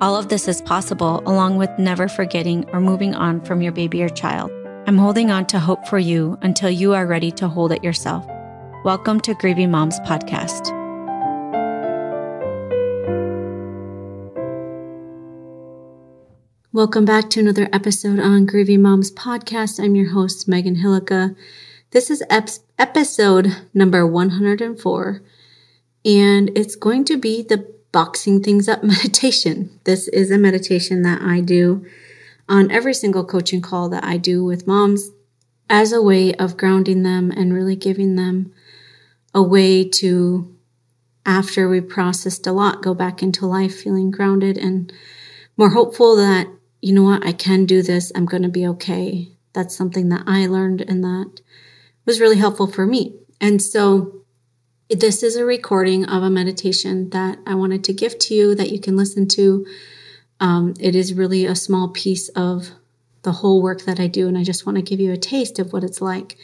all of this is possible along with never forgetting or moving on from your baby or child. I'm holding on to hope for you until you are ready to hold it yourself. Welcome to Grieving Moms Podcast. Welcome back to another episode on Grieving Moms Podcast. I'm your host, Megan Hilukka. This is ep- episode number 104, and it's going to be the boxing things up meditation. This is a meditation that I do on every single coaching call that I do with moms as a way of grounding them and really giving them a way to, after we processed a lot, go back into life feeling grounded and more hopeful that, you know what, I can do this. I'm going to be okay. That's something that I learned and that was really helpful for me. And so this is a recording of a meditation that I wanted to give to you that you can listen to. Um, it is really a small piece of the whole work that I do, and I just want to give you a taste of what it's like.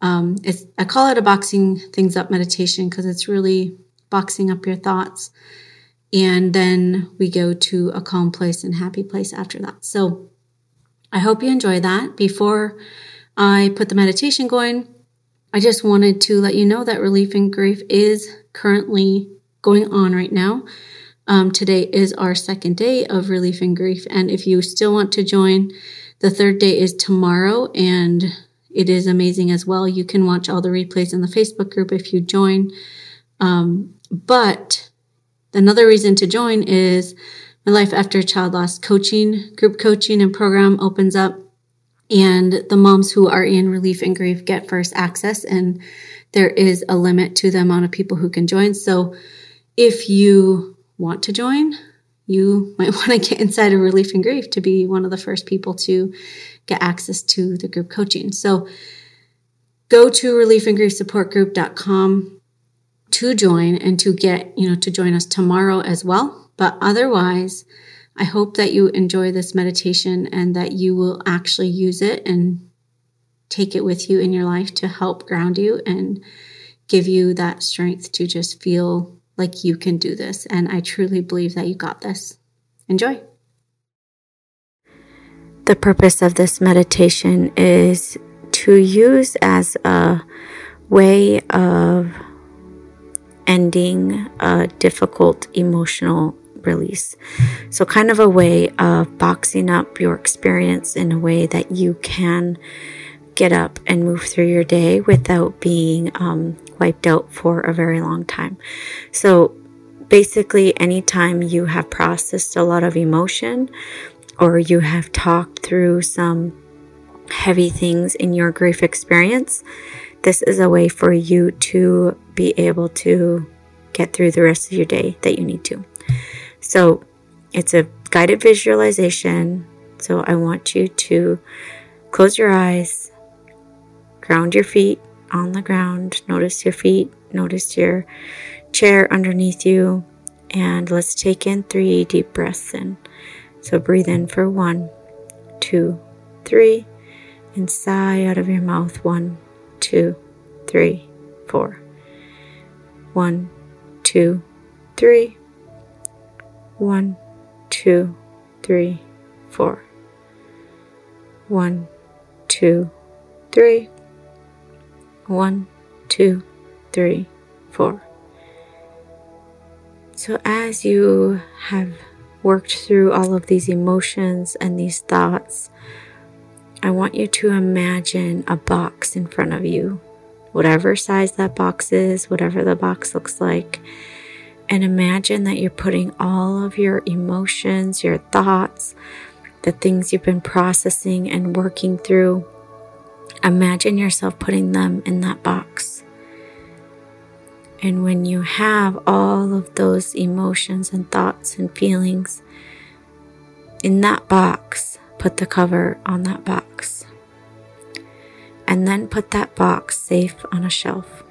Um, it's, I call it a boxing things up meditation because it's really boxing up your thoughts. And then we go to a calm place and happy place after that. So I hope you enjoy that. Before I put the meditation going, I just wanted to let you know that Relief and Grief is currently going on right now. Um, today is our second day of Relief and Grief. And if you still want to join, the third day is tomorrow and it is amazing as well. You can watch all the replays in the Facebook group if you join. Um, but another reason to join is my Life After Child Loss coaching, group coaching and program opens up and the moms who are in relief and grief get first access and there is a limit to the amount of people who can join. So if you want to join you might want to get inside of relief and grief to be one of the first people to get access to the group coaching. So go to reliefandgriefsupportgroup.com to join and to get you know to join us tomorrow as well. But otherwise I hope that you enjoy this meditation and that you will actually use it and take it with you in your life to help ground you and give you that strength to just feel like you can do this. And I truly believe that you got this. Enjoy. The purpose of this meditation is to use as a way of ending a difficult emotional release. So, kind of a way of boxing up your experience in a way that you can get up and move through your day without being um, wiped out for a very long time. So, basically, anytime you have processed a lot of emotion or you have talked through some heavy things in your grief experience, this is a way for you to be able to get through the rest of your day that you need to. So it's a guided visualization. So I want you to close your eyes, ground your feet on the ground, notice your feet, notice your chair underneath you, and let's take in three deep breaths in. So breathe in for one, two, three, and sigh out of your mouth one, two, three, four. One, two, three. One, two, three, four. One, two, three. One, two, three, four. So, as you have worked through all of these emotions and these thoughts, I want you to imagine a box in front of you, whatever size that box is, whatever the box looks like and imagine that you're putting all of your emotions, your thoughts, the things you've been processing and working through. Imagine yourself putting them in that box. And when you have all of those emotions and thoughts and feelings in that box, put the cover on that box. and then put that box safe on a shelf.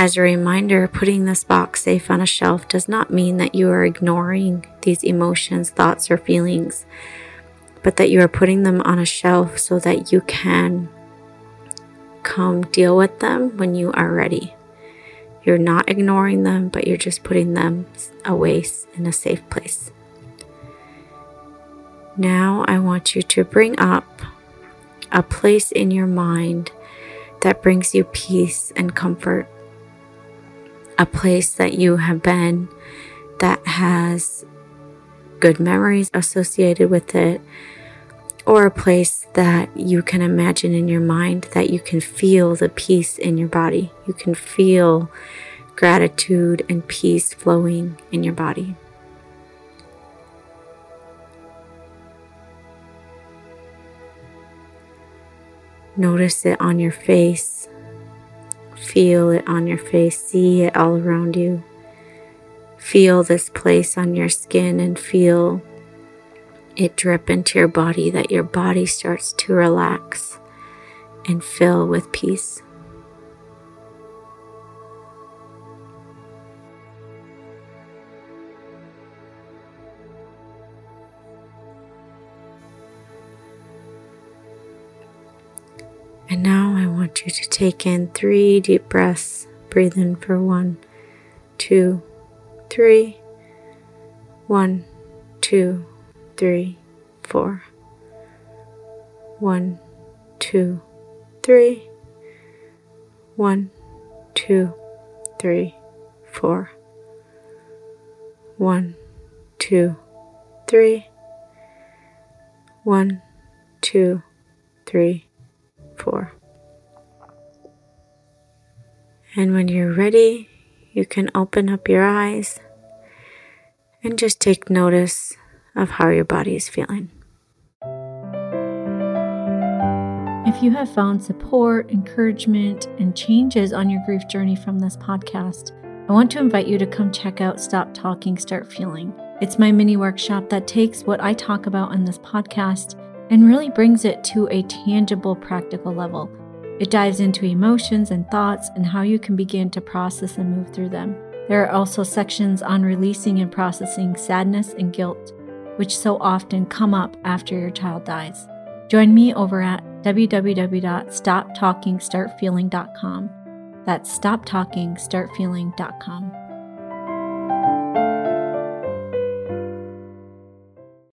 As a reminder, putting this box safe on a shelf does not mean that you are ignoring these emotions, thoughts, or feelings, but that you are putting them on a shelf so that you can come deal with them when you are ready. You're not ignoring them, but you're just putting them away in a safe place. Now, I want you to bring up a place in your mind that brings you peace and comfort, a place that you have been that has good memories associated with it, or a place that you can imagine in your mind that you can feel the peace in your body. You can feel gratitude and peace flowing in your body. Notice it on your face. Feel it on your face. See it all around you. Feel this place on your skin and feel it drip into your body that your body starts to relax and fill with peace. And now want you to take in three deep breaths. Breathe in four one, two, three. One, two, three, four. One, two, three. One, two, three, four. One, two, three. One, two, three for. And when you're ready, you can open up your eyes and just take notice of how your body is feeling. If you have found support, encouragement, and changes on your grief journey from this podcast, I want to invite you to come check out Stop Talking, Start Feeling. It's my mini workshop that takes what I talk about on this podcast and really brings it to a tangible, practical level. It dives into emotions and thoughts and how you can begin to process and move through them. There are also sections on releasing and processing sadness and guilt, which so often come up after your child dies. Join me over at www.stoptalkingstartfeeling.com. That's stoptalkingstartfeeling.com.